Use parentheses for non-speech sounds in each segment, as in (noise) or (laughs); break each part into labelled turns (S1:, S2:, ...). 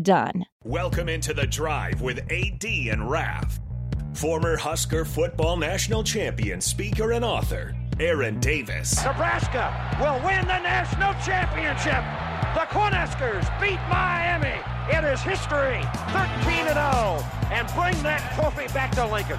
S1: done.
S2: Welcome into the drive with AD and Raf. Former Husker football national champion, speaker, and author, Aaron Davis.
S3: Nebraska will win the national championship. The Cornhuskers beat Miami. It is history, 13 0, and bring that trophy back to Lincoln.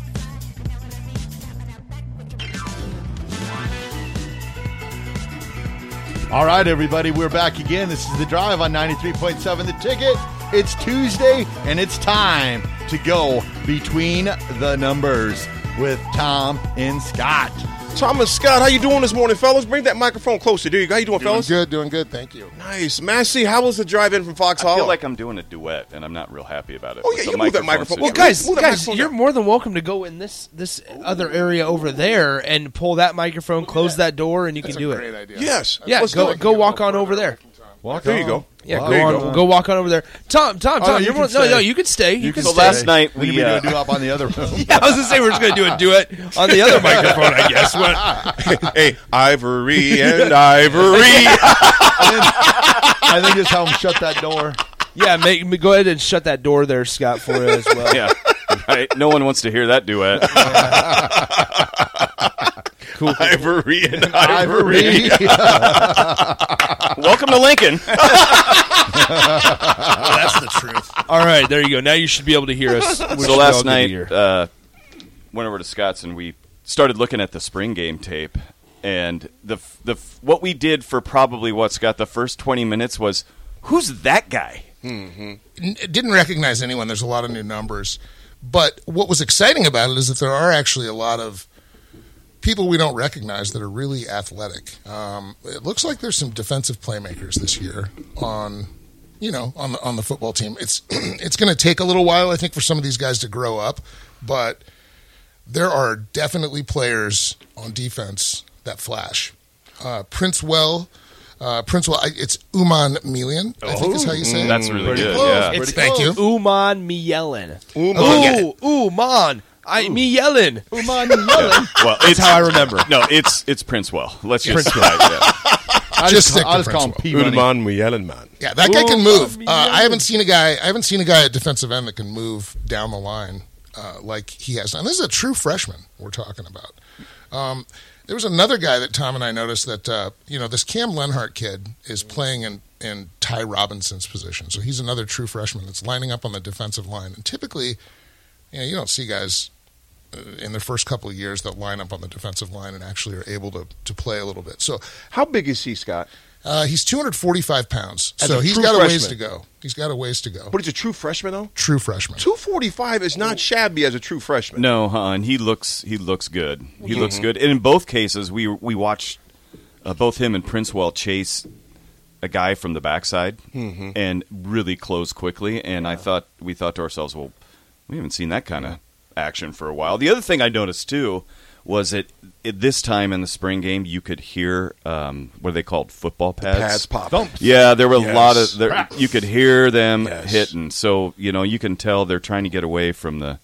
S4: All right, everybody, we're back again. This is the drive on 93.7 The Ticket. It's Tuesday, and it's time to go between the numbers with Tom and Scott.
S5: Thomas Scott, how you doing this morning, fellas? Bring that microphone closer. There you go. How you doing,
S6: Doing
S5: fellas?
S6: good, doing good. Thank you.
S5: Nice. Massey, how was the drive in from Fox Hall?
S7: I
S5: Hollow?
S7: feel like I'm doing a duet, and I'm not real happy about it.
S5: Oh, yeah,
S7: the
S5: you move that microphone.
S7: situation.
S5: Well,
S8: Well, guys,
S5: Move that
S8: guys,
S5: microphone
S8: you're
S5: down.
S8: more than welcome to go in this this other area over there and pull that microphone, close that door, and you
S6: That's
S8: can
S6: a
S8: do
S6: great
S8: it.
S6: idea.
S5: Yes.
S8: Yeah,
S5: Let's
S8: go
S5: do
S8: go walk on over there.
S4: Walk
S5: There you go.
S8: Yeah,
S4: Walk
S8: go
S5: you
S8: on,
S5: go.
S8: go walk on over there. Tom, Tom,
S4: Oh,
S8: Tom,
S4: you
S8: you're
S4: can
S8: more, no,
S4: stay.
S8: no, you can stay. You,
S4: You
S8: can
S4: can
S7: So
S8: stay.
S7: last night
S4: We
S7: we
S4: can
S7: uh,
S4: do a up on the other room. (laughs)
S8: Yeah, I was gonna say we're just gonna do a do it on the other microphone, I guess. What? (laughs)
S5: hey, Ivory and Ivory. (laughs)
S4: I think just have him shut that door.
S8: Yeah, make me go ahead and shut that door there, Scott, for you as well.
S7: yeah, right. No one wants to hear that duet.
S8: Cool. (laughs)
S5: Ivory and (laughs) Ivory.
S4: Ivory. (laughs)
S7: Welcome to Lincoln.
S8: That's the truth. All right, there you go. Now you should be able to hear us. We
S7: so last night, uh, went over to Scott's and we started looking at the spring game tape. And the the what we did for probably what Scott the first twenty minutes was who's that guy?
S6: N- didn't recognize anyone. There's a lot of new numbers, but what was exciting about it is that there are actually a lot of people we don't recognize that are really athletic. Um, it looks like there's some defensive playmakers this year on, you know, on the on the football team. It's (clears throat) it's going to take a little while, I think, for some of these guys to grow up, but there are definitely players on defense that flash. Uh, Prince Well. Uh, Prince, well, I, it's Uman Milian, I think is how you say it.
S7: That's really good.
S6: close.
S7: Yeah.
S8: It's
S6: Thank you.
S8: Uman Mielen.
S5: Uman.
S8: Ooh, Uman. I Mielen.
S4: Uman yelling.
S7: Well,
S8: it's how I remember.
S7: No, it's it's Princewell. Let's just
S8: Princewell.
S7: right, yeah.
S4: I
S6: Just
S4: just,
S6: stick
S4: I
S6: to
S4: just call him
S6: Prince
S4: P Money.
S5: Udman Muyellenman.
S6: Yeah, that guy can move. Uh, I haven't seen a guy. I haven't seen a guy at defensive end that can move down the line uh, like he has. And this is a true freshman we're talking about. Um, there was another guy that Tom and I noticed that uh, you know this Cam Lenhardt kid is playing in in Ty Robinson's position. So he's another true freshman that's lining up on the defensive line. And typically, you know, you don't see guys uh, in their first couple of years that line up on the defensive line and actually are able to to play a little bit. So
S5: How big is he, Scott?
S6: uh, he's 245 pounds.
S5: As
S6: so he's
S5: true
S6: got a ways to go. He's got a ways to go.
S5: But he's a true freshman, though?
S6: True freshman.
S5: 245 is not shabby as a true freshman.
S7: No, huh? And he looks he looks good. He looks good. And in both cases, we we watched uh, both him and Princewell chase a guy from the backside and really close quickly. And I thought we thought to ourselves, well, we haven't seen that kind of action for a while. The other thing I noticed too was that at this time in the spring game, you could hear um, what are they called? Football pads.
S5: Pads pop.
S7: Yeah, there were a lot of there, you could hear them
S5: Yes.
S7: hitting. So you know you can tell they're trying to get away from the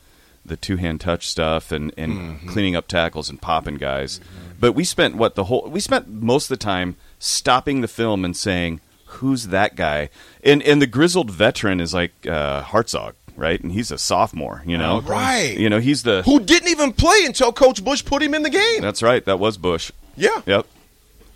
S7: the two hand touch stuff and and
S5: Mm-hmm.
S7: cleaning up tackles and popping guys. But we spent what the whole we spent most of the time stopping the film and saying who's that guy and and the grizzled veteran is like uh, Hartzog. Right, and he's a sophomore. You know,
S5: Right.
S7: You know, he's the.
S5: Who didn't even play until Coach Busch put him in the game.
S7: That's right. That was Busch.
S5: Yeah.
S7: Yep.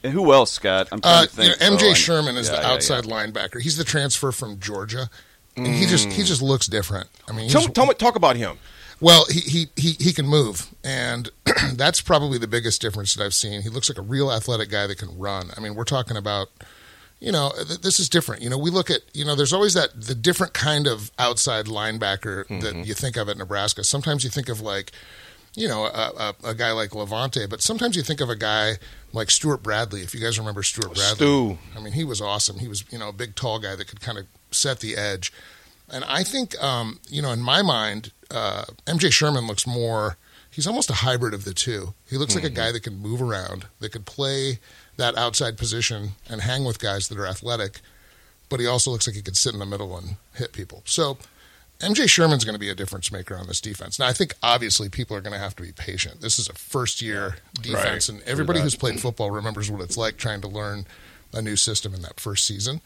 S7: And who else, Scott? I'm trying
S6: Uh,
S7: to think.
S6: you know, MJ
S7: Oh, I-
S6: Sherman is
S7: yeah,
S6: the
S7: yeah, yeah.
S6: outside linebacker. He's the transfer from Georgia, and he just he just looks different. I mean, he's,
S5: Tell, tell me, talk about him.
S6: Well, he, he, he, he can move, and (clears throat) that's probably the biggest difference that I've seen. He looks like a real athletic guy that can run. I mean, we're talking about, you know, th- this is different. You know, we look at, you know, there's always that the different kind of outside linebacker that you think of at Nebraska. Sometimes you think of like, you know, a, a, a guy like Lavonte, but sometimes you think of a guy like Stewart Bradley. If you guys remember Stewart Bradley,
S5: Stu.
S6: I mean, he was awesome. He was, you know, a big, tall guy that could kind of set the edge. And I think, um, you know, in my mind, uh, MJ Sherman looks more. He's almost a hybrid of the two. He looks like a guy that can move around, that could play that outside position and hang with guys that are athletic, but he also looks like he could sit in the middle and hit people. So MJ Sherman's going to be a difference maker on this defense. Now, I think obviously people are going to have to be patient. This is a first year defense,
S5: Right.
S6: and everybody who's played football remembers what it's like trying to learn a new system in that first season.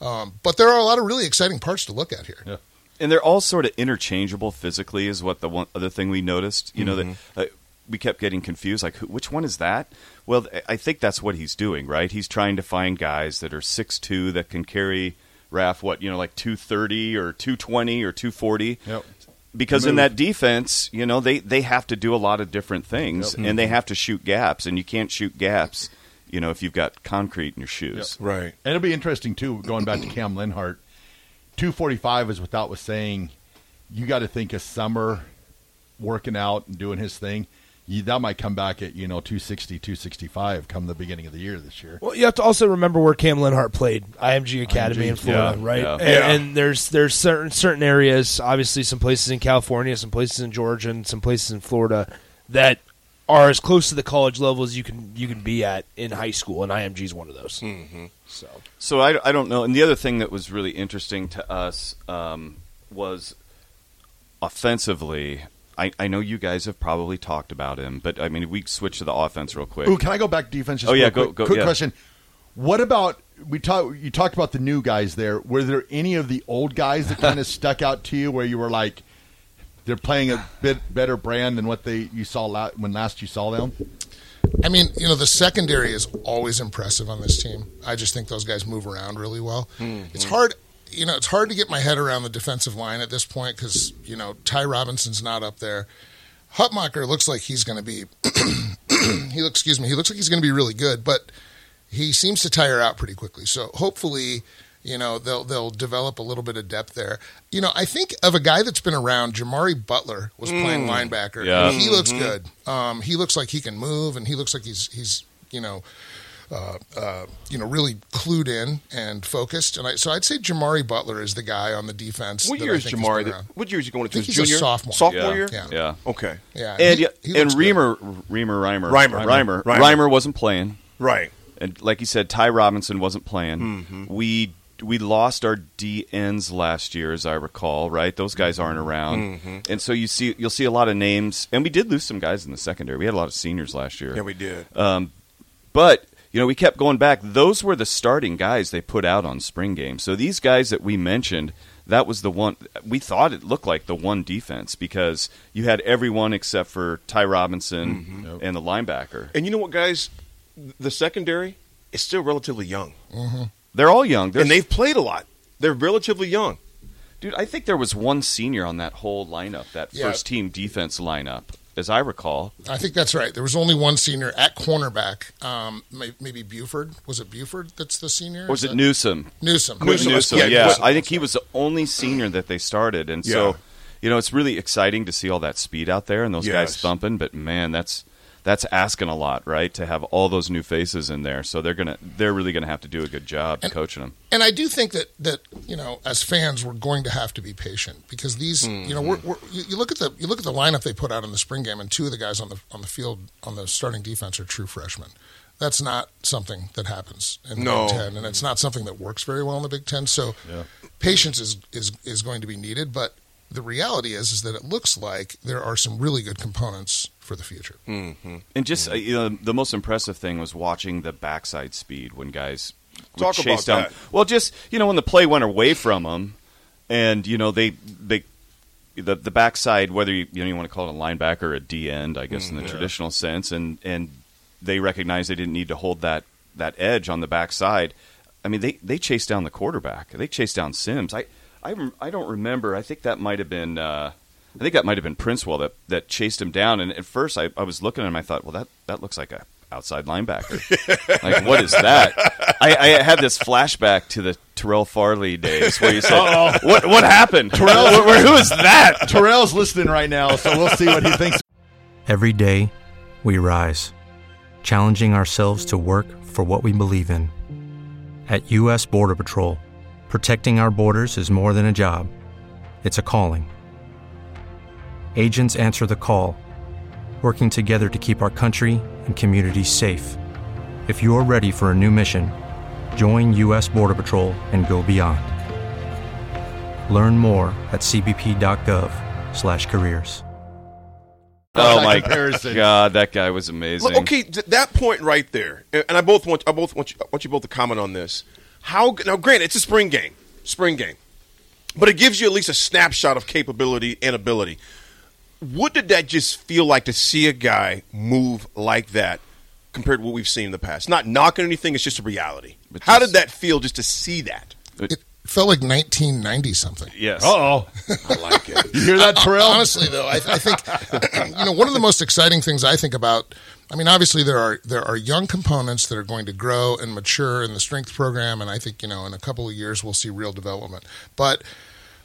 S6: Um, but there are a lot of really exciting parts to look at here.
S7: and they're all sort of interchangeable physically is what the one other thing we noticed you know that uh, we kept getting confused like which one is that well i think that's what he's doing right he's trying to find guys that are 6'2 that can carry raf what you know like 230 or 220 or 240
S4: Yep.
S7: because in that defense you know they they have to do a lot of different things
S4: Yep.
S7: and they mm-hmm. have to shoot gaps and you can't shoot gaps you know if you've got concrete in your shoes
S5: Right.
S4: And it'll be interesting too, going back to Cam Lenhardt. Two forty five is what that was saying. You got to think of summer working out and doing his thing. You, that might come back at you know 260, 265 come the beginning of the year this year.
S8: Well, you have to also remember where Cam Lenhardt played, IMG Academy
S4: IMG,
S8: in Florida,
S7: yeah,
S8: right?
S7: yeah.
S8: And,
S5: Yeah.
S8: and there's there's certain certain areas, obviously some places in California, some places in Georgia, and some places in Florida that are as close to the college level as you can you can be at in high school, and IMG is one of those.
S5: Mm-hmm.
S8: So
S7: So I, I don't know. And the other thing that was really interesting to us um, was offensively. I, I know you guys have probably talked about him, but I mean, we switch to the offense real quick.
S4: Ooh, can I go back to defense? Just
S7: Oh, yeah,
S4: real
S7: go-
S4: quick?
S7: go-
S4: Quick
S7: yeah.
S4: question: What about we talked? You talked about the new guys there. Were there any of the old guys that kind of (laughs) stuck out to you, where you were like, they're playing a bit better brand than what they you saw la- when last you saw them?
S6: I mean, you know, the secondary is always impressive on this team. I just think those guys move around really well. Hmm. It's hard, you know, it's hard to get my head around the defensive line at this point because you know Ty Robinson's not up there. Hutmacher looks like he's going to be. (clears throat) he looks, excuse me, he looks like he's going to be really good, but he seems to tire out pretty quickly. So hopefully, you know, they'll they'll develop a little bit of depth there. You know, I think of a guy that's been around. Jimari Butler was playing linebacker.
S7: Yeah.
S6: he looks good. Um, he looks like he can move, and he looks like he's he's you know. Uh, uh, you know, really clued in and focused, and I, so I'd say Jimari Butler is the guy on the defense.
S5: What year is
S6: think
S5: Jimari?
S6: been
S5: that- What year is he going
S6: I
S5: into?
S6: think
S5: his
S6: he's a
S5: junior?
S6: sophomore.
S5: Sophomore
S7: Yeah.
S5: year?
S6: Yeah.
S7: Yeah.
S5: Okay.
S6: Yeah,
S7: And
S6: he-
S7: yeah,
S6: he
S7: and
S6: looks good.
S7: Reimer, Reamer, Reimer,
S5: Reimer.
S7: Reimer,
S5: Reimer.
S7: Reimer wasn't playing,
S5: Right.
S7: and like you said, Ty Robinson wasn't playing.
S5: Mm-hmm.
S7: We we lost our D ends last year, as I recall. Right, those guys aren't around,
S5: Mm-hmm.
S7: and so you see you'll see a lot of names, and we did lose some guys in the secondary. We had a lot of seniors last year.
S5: Yeah, we did.
S7: Um, but you know, we kept going back. Those were the starting guys they put out on spring games. So these guys that we mentioned, that was the one we thought it looked like the one defense because you had everyone except for Ty Robinson
S5: Mm-hmm.
S7: and the linebacker.
S5: And you know what, guys? The secondary is still relatively young,
S7: They're all young. There's-
S5: and they've played a lot. They're relatively young.
S7: dude, I think there was one senior on that whole lineup, that
S6: Yeah.
S7: first team defense lineup, as I recall.
S6: I think that's right. There was only one senior at cornerback. Um, maybe Buford. Was it Buford that's the senior?
S7: Or was it Newsome?
S6: Newsome?
S7: Newsome,
S5: Newsome,
S7: yeah,
S5: yeah, Newsome.
S7: I think he was the only senior that they started, and
S5: Yeah.
S7: so you know it's really exciting to see all that speed out there and those guys thumping. But man, that's that's asking a lot, right? To have all those new faces in there, so they're gonna they're really gonna have to do a good job coaching them.
S6: And I do think that that you know, as fans, we're going to have to be patient because these, hmm, you know, we're, hmm. we're, you, you look at the you look at the lineup they put out in the spring game, and two of the guys on the on the field on the starting defense are true freshmen. That's not something that happens in the
S5: No.
S6: Big Ten, and it's not something that works very well in the Big Ten. So, patience is is is going to be needed. But the reality is, is that it looks like there are some really good components for the future.
S5: Mm-hmm.
S7: And just uh, you know, the most impressive thing was watching the backside speed when guys would
S5: Talk
S7: chase
S5: about
S7: down.
S5: that.
S7: Well, just you know, when the play went away from them, and you know they they the the backside, whether you, you know you want to call it a linebacker or a D end, I guess in the traditional sense, and and they recognized they didn't need to hold that that edge on the backside. I mean, they they chased down the quarterback. They chased down Sims. I I I don't remember. I think that might have been. Uh, I think that might have been Princewell that, that chased him down. And at first, I, I was looking at him. I thought, well, that, that looks like a outside linebacker. (laughs) like, what is that? I, I had this flashback to the Terrell Farley days where you said,
S4: Uh-oh.
S7: what, what happened?
S4: Terrell,
S7: Where- where- who is that?
S4: Terrell's listening right now, so we'll see what he thinks.
S9: Every day, we rise, challenging ourselves to work for what we believe in. At U.S. Border Patrol, protecting our borders is more than a job, it's a calling. Agents answer the call, working together to keep our country and communities safe. If you're ready for a new mission, join U.S. Border Patrol and go beyond. Learn more at cbp.gov/careers.
S7: Oh,
S4: That
S7: my
S4: comparison.
S7: God, that guy was amazing.
S5: Look, okay, th- that point right there, and and I both want I both want you, I want you both to comment on this. How now? Granted, it's a spring game, spring game, but it gives you at least a snapshot of capability and ability. What did that just feel like to see a guy move like that compared to what we've seen in the past? Not knocking anything; it's just a reality. How did that feel just to see that?
S6: It felt like 1990 something.
S7: Yes.
S4: Uh-oh. (laughs)
S5: I like it.
S4: You hear that, uh, uh, Terrell?
S6: Honestly, though, I, I think (clears throat) you know one of the most exciting things I think about. I mean, obviously there are there are young components that are going to grow and mature in the strength program, and I think you know in a couple of years we'll see real development. But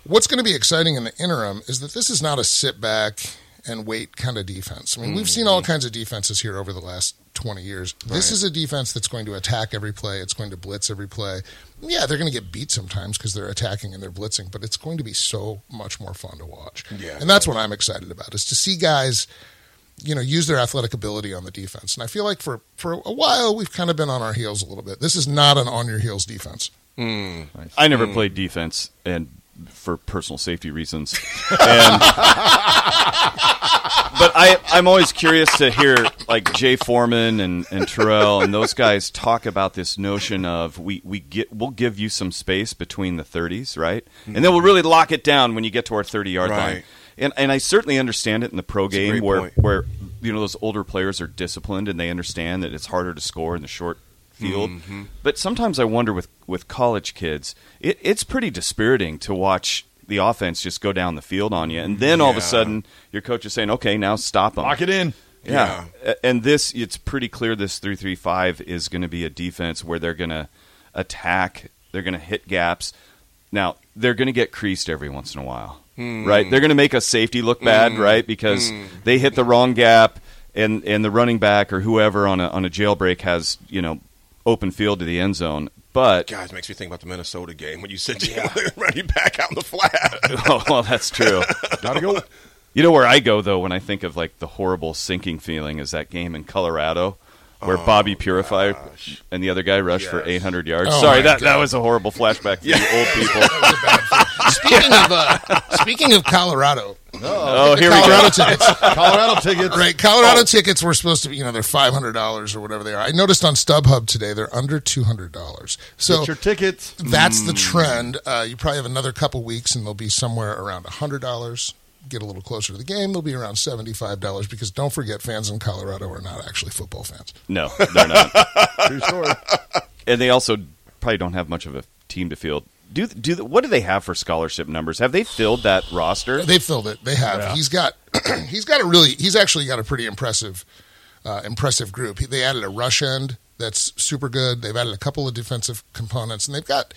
S6: what's going to be exciting in the interim is that this is not a sit back and wait kind of defense. I mean, we've seen all mm. kinds of defenses here over the last 20 years. This is a defense that's going to attack every play. It's going to blitz every play. Yeah, they're going to get beat sometimes because they're attacking and they're blitzing, but it's going to be so much more fun to watch.
S5: Yeah.
S6: And that's what I'm excited about is to see guys, you know, use their athletic ability on the defense. And I feel like for, for a while we've kind of been on our heels a little bit. This is not an on your heels defense. Mm.
S7: I never played defense, and for personal safety reasons. And, (laughs) but I, I'm always curious to hear like Jay Foreman and, and Terrell and those guys talk about this notion of we, we get we'll give you some space between the 30s, right? And then we'll really lock it down when you get to our 30 yard line. And and I certainly understand it in the pro game where
S5: point.
S7: where you know those older players are disciplined and they understand that it's harder to score in the short field.
S5: Mm-hmm.
S7: But sometimes I wonder with with college kids, it, it's pretty dispiriting to watch the offense just go down the field on you, and mm-hmm. then all of a sudden your coach is saying, "Okay, now stop them."
S4: Lock it in.
S7: Yeah. A- And this, it's pretty clear this 335 is going to be a defense where they're going to attack, they're going to hit gaps. Now, they're going to get creased every once in a while, hmm. right? They're going to make a safety look bad, hmm. right? Because hmm. they hit the wrong gap and, and the running back or whoever on a, on a jailbreak has, you know, open field to the end zone. But,
S5: Guys, makes me think about the Minnesota game when you said (laughs) running back out in the flat. (laughs)
S7: oh, well, that's true. (laughs)
S4: Gotta go.
S7: You know where I go though when I think of like the horrible sinking feeling is that game in Colorado where Bobby Purify and the other guy rushed for 800 yards.
S6: Oh,
S7: Sorry,
S6: my
S7: that that was a horrible flashback for you old people.
S6: speaking of uh, speaking of Colorado,
S7: oh, here we
S6: Colorado
S7: go. (laughs)
S6: tickets.
S4: Colorado tickets.
S6: Right, Colorado tickets were supposed to be, you know, they're five hundred dollars or whatever they are. I noticed on StubHub today they're under two hundred dollars. So
S4: Get your tickets.
S6: that's the trend. Uh, you probably have another couple weeks, and they'll be somewhere around hundred dollars. Get a little closer to the game, they'll be around seventy-five dollars. Because don't forget, fans in Colorado are not actually football fans.
S7: No, they're not. (laughs)
S4: True story.
S7: and they also probably don't have much of a team to field. Do do what do they have for scholarship numbers? Have they filled that roster?
S6: They filled it. They have. He's got. (clears throat) he's got a really. He's actually got a pretty impressive, uh, impressive group. He, they added a rush end that's super good. They've added a couple of defensive components, and they've got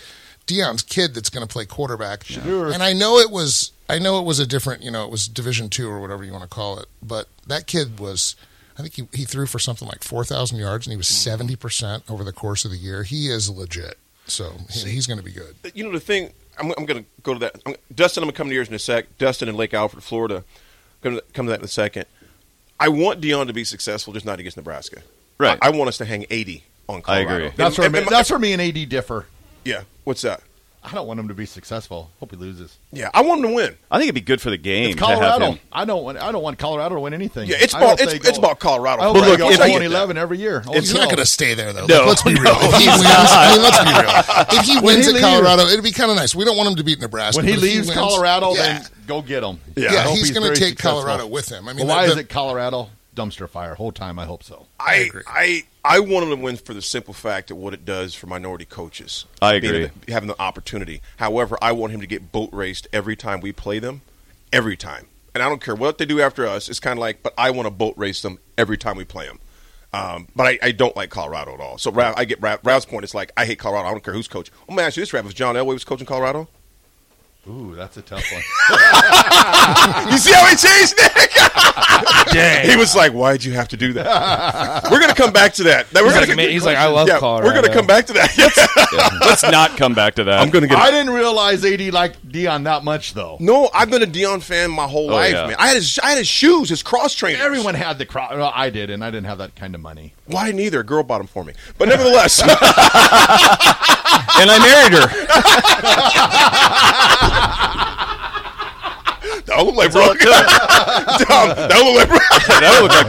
S6: Deion's kid that's going to play quarterback.
S4: Shedeur.
S6: And I know it was. I know it was a different. You know, it was Division two or whatever you want to call it. But that kid was. I think he, he threw for something like four thousand yards, and he was seventy percent over the course of the year. He is legit. So he, he's going to be good.
S5: you know the thing. I'm, I'm going to go to that. I'm, Dustin, I'm going to come to yours in a sec. Dustin in Lake Alfred, Florida. Come to, come to that in a second. I want Deion to be successful, just not against Nebraska.
S7: Right.
S5: I, I want us to hang 80 on
S7: I agree.
S4: That's where,
S5: And-
S4: me,
S5: and-
S4: that's where me and AD differ.
S5: yeah. What's that?
S4: I don't want him to be successful. Hope he loses.
S5: Yeah, I want him to win.
S7: I think it'd be good for the game
S4: It's
S7: to have
S4: Colorado.
S7: him.
S4: I don't want. I don't want Colorado to win anything.
S5: Yeah, it's about
S4: hope
S5: it's,
S4: go-
S5: it's about Colorado.
S4: I hope
S7: But
S4: they
S7: look,
S4: go
S7: if-
S4: 20 11 every year. Oh,
S6: He's
S4: no.
S6: not going to stay there, though.
S7: No,
S6: let's be real.
S7: no, (laughs)
S6: if he wins, I mean, let's be real. If he wins
S4: he
S6: at
S4: leaves-
S6: Colorado, it'd be kind of nice. We don't want him to beat Nebraska.
S4: When he
S6: but if
S4: leaves
S6: wins-
S4: Colorado,
S6: yeah,
S4: then go get him.
S6: yeah,
S4: I hope
S6: he's, going to take
S4: successful.
S6: Colorado with him. I mean,
S4: Well, why
S6: the-
S4: is it Colorado dumpster fire whole time? I hope so.
S5: I,
S6: agree.
S5: I I want him to win for the simple fact of what it does for minority coaches.
S7: I agree.
S5: having the opportunity. However, I want him to get boat raced every time we play them, every time. and I don't care what they do after us. It's kind of like, but I want to boat race them every time we play them. Um, but I, I don't like Colorado at all. So Rav, I get Rav, Rav's point. It's like I hate Colorado. I don't care who's coach. I'm gonna ask you this, Rav. If John Elway was coaching Colorado,
S4: Ooh, that's a tough one. (laughs)
S5: you see how he changed, Nick? (laughs) Dang. He was like, "Why'd you have to do that?" We're gonna come back to that. We're
S8: He's
S5: gonna
S8: like, "Man," he's like, "I love
S5: yeah,
S8: Colorado."
S5: We're gonna come back to that. (laughs)
S7: Yeah. Let's not come back to that.
S5: I'm gonna get.
S4: I didn't realize AD liked Deion that much, though.
S5: no, I've been a Deion fan my whole
S7: Oh,
S5: life,
S7: yeah.
S5: man. I had his, I had his shoes, his cross trainers.
S4: Everyone had the crowd. Well, I did, and I didn't have that kind of money.
S5: Well, neither? A girl bought them for me, but nevertheless,
S7: and I married her.
S5: That look like Brooke. Tom, (laughs) that look like Brooke. (laughs)
S7: that would look like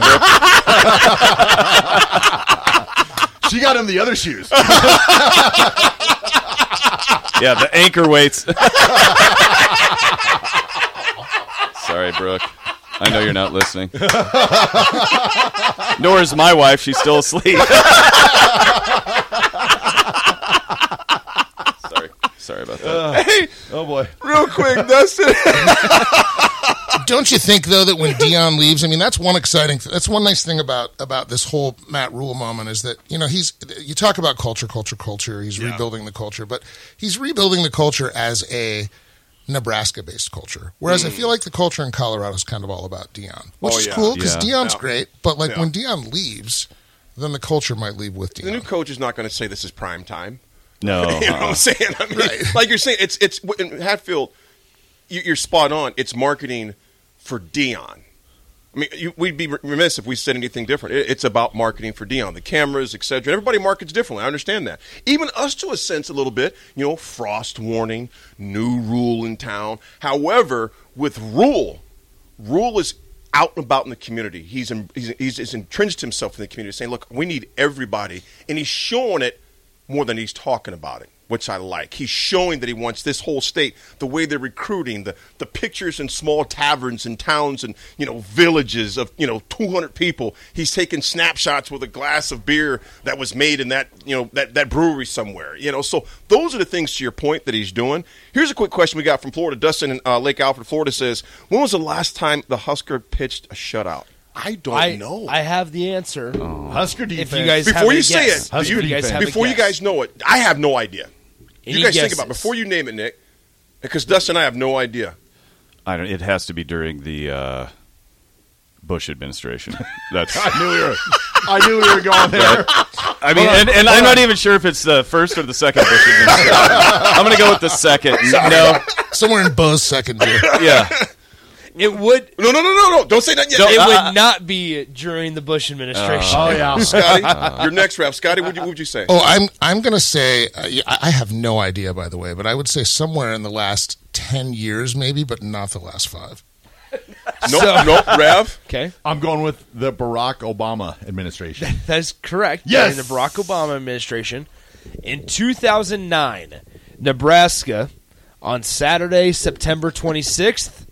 S7: Brooke.
S4: She got him the other shoes. (laughs)
S7: Yeah, the anchor weights. Sorry, Brooke. I know you're not listening. Nor is my wife. She's still asleep. Sorry. Sorry about that.
S5: Hey,
S4: oh boy.
S5: real quick, Dustin. (laughs)
S6: Don't you think though that when Deion leaves, I mean that's one exciting, that's one nice thing about about this whole Matt Rhule moment is that you know he's you talk about culture, culture, culture. He's rebuilding the culture, but he's rebuilding the culture as a Nebraska-based culture. Whereas I hmm. feel like the culture in Colorado is kind of all about Deion, which
S5: Oh,
S6: is
S5: yeah.
S6: cool because
S7: Yeah.
S6: Deion's
S5: Yeah.
S6: great. But like
S5: Yeah.
S6: when Deion leaves, then the culture might leave with
S5: Deion.
S6: the
S5: new coach is not going to say this is prime time.
S7: No. (laughs)
S5: you know what
S7: uh-uh.
S5: I'm saying? I mean, like you're saying, it's it's in Hatfield. You, you're spot on. It's marketing for Deion. I mean, you, we'd be remiss if we said anything different. It, it's about marketing for Deion, the cameras, etc. Everybody markets differently. I understand that. Even us, to a sense, a little bit. You know, frost warning, new rule in town. However, with Rhule, Rhule is out and about in the community. He's in, he's, he's, he's entrenched himself in the community, saying, "Look, we need everybody," and he's showing it more than he's talking about it, which I like. He's showing that he wants this whole state, the way they're recruiting, the the pictures in small taverns and towns and you know villages of you know 200 people. He's taking snapshots with a glass of beer that was made in that you know that that brewery somewhere. You know, so those are the things to your point that he's doing. Here's a quick question we got from Florida. Dustin in uh, Lake Alfred, Florida says, "When was the last time the Husker pitched a shutout?" I don't
S8: I
S5: know.
S8: I have the answer.
S4: Husker defense.
S8: If you guys
S5: before you say
S8: guess.
S5: it,
S4: Husker
S5: you,
S8: If you guys have
S5: before you guys know it, I have no idea.
S8: Any
S5: you guys think about it before you name it, Nick, because Dustin and I have no idea.
S7: I don't. It has to be during the uh, Bush administration. (laughs) That's.
S4: I knew we were. I knew we were going there.
S7: I mean, and, and I'm not even sure if it's the first or the second Bush administration. (laughs) I'm going to go with the second. No,
S6: Somewhere in Bo's second year.
S7: yeah.
S8: It would.
S5: No, no, no, no, no! Don't say that yet.
S8: It
S7: uh,
S8: would not be during the Bush administration.
S4: Oh yeah. (laughs)
S5: Scotty, (laughs) your next rap, Scotty, what would you, you say?
S6: Oh, I'm I'm going to say uh, I I have no idea by the way, but I would say somewhere in the last ten years, maybe, but not the last five. (laughs)
S5: no,
S8: so-
S5: no, Rev.
S8: Okay,
S4: I'm going with the Barack Obama administration.
S8: that is correct.
S4: Yes.
S8: During the Barack Obama administration, in 2009, Nebraska, on Saturday, September 26th,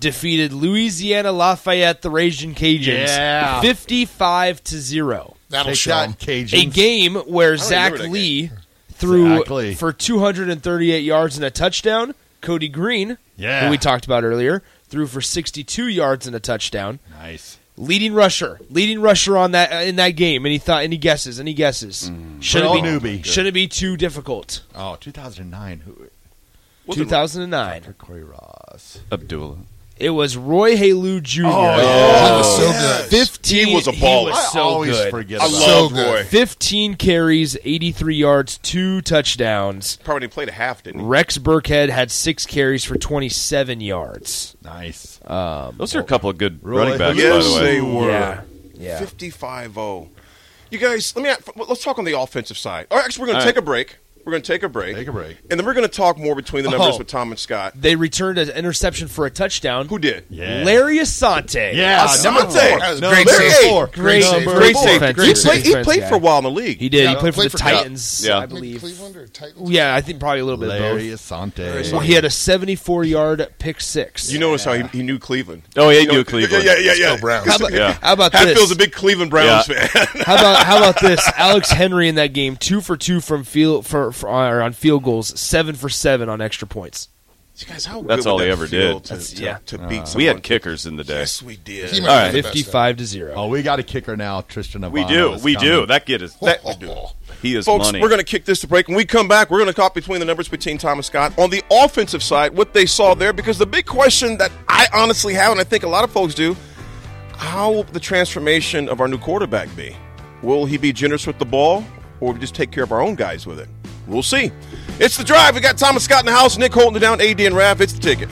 S8: defeated Louisiana Lafayette, the Raging Cajuns,
S4: Yeah.
S8: 55 to zero.
S6: That'll
S4: Take
S6: show
S4: that,
S6: 'em.
S4: Cajuns.
S8: A game where Zac
S5: remember that
S8: Lee threw
S4: Exactly.
S8: for 238 yards and a touchdown. Cody Green,
S4: Yeah.
S8: who we talked about earlier, threw for 62 yards and a touchdown.
S4: Nice.
S8: Leading rusher, leading rusher on that uh, in that game. Any thought? Any guesses? Any guesses? Should
S4: Put
S8: it be
S4: newbie.
S8: Should it be too difficult?
S4: Oh, 2009. Who?
S8: 2009.
S4: Corey Ross.
S7: Abdullah.
S8: It was Roy Helu Jr.
S6: Oh, he was so good.
S8: 15.
S5: He was a baller.
S8: was
S4: I always
S8: good.
S4: forget
S5: I
S4: about
S5: love
S6: good.
S5: Roy.
S8: 15 carries, 83 yards, two touchdowns.
S5: Probably played a half, didn't he?
S8: Rex Burkhead had six carries for 27 yards.
S4: Nice.
S7: Um, Those are a couple of good
S4: Roy
S7: running backs,
S5: Yes,
S7: by the way.
S5: they were.
S8: Yeah. Yeah.
S5: 55-0. You guys, let me let's talk on the offensive side. All right, actually, we're going
S7: All
S5: to
S7: right.
S5: take a break. We're going to take a break.
S4: Take a break.
S5: And then we're going to talk more between the oh. numbers
S8: Oh.
S5: with Tom and Scott.
S8: They returned an interception for a touchdown.
S5: Who did?
S4: Yeah.
S8: Larry Asante.
S4: Yeah.
S5: Asante.
S4: number four.
S6: That was
S4: Number
S6: great
S5: Larry-
S6: save.
S4: four.
S8: Great,
S6: save.
S8: great,
S5: Great
S8: save.
S5: save.
S8: Great
S5: He played, he played for a while in the league.
S8: He did.
S6: Yeah,
S8: he played for the
S6: for-
S8: Titans,
S7: Yeah.
S8: I
S6: Maybe
S8: believe.
S6: Cleveland or Titans?
S8: Yeah, I think probably a little bit
S4: Larry
S8: of
S4: Asante.
S8: both. Well, he had a 74-yard pick six.
S5: You notice how he, he knew Cleveland.
S7: Oh, yeah, he knew Cleveland.
S5: Yeah, yeah, yeah.
S6: Go. Browns.
S8: how about,
S7: Yeah.
S8: how about
S5: Hatfield's
S8: this?
S5: a big Cleveland Browns
S7: Yeah.
S5: fan.
S8: How about how about (laughs) this? Alex Henery in that game, two for two from field for, for or on field goals, seven for seven on extra points.
S5: You Guys, how
S7: That's
S5: good
S7: all
S5: would
S7: they
S5: that
S7: ever did.
S5: To,
S8: That's-
S5: to,
S8: yeah.
S5: to
S7: Uh,
S5: beat
S7: we had kickers in the day.
S5: Yes, we did.
S6: He might
S7: All
S6: be
S7: right.
S6: the best,
S8: Fifty-five to zero.
S4: Oh, we got a kicker now, Tristan.
S7: We do.
S4: is
S7: We do. That kid is.
S5: That we.
S7: He is
S5: Folks,
S7: money.
S5: we're going to kick this to break. When we come back, we're going to talk between the numbers between Thomas Scott on the offensive side, what they saw there, because the big question that I honestly have, and I think a lot of folks do, how will the transformation of our new quarterback be? Will he be generous with the ball, or will we just take care of our own guys with it? We'll see. It's the drive. We got Thomas Scott in the house, Nick holding it down, AD and Rav. It's the ticket.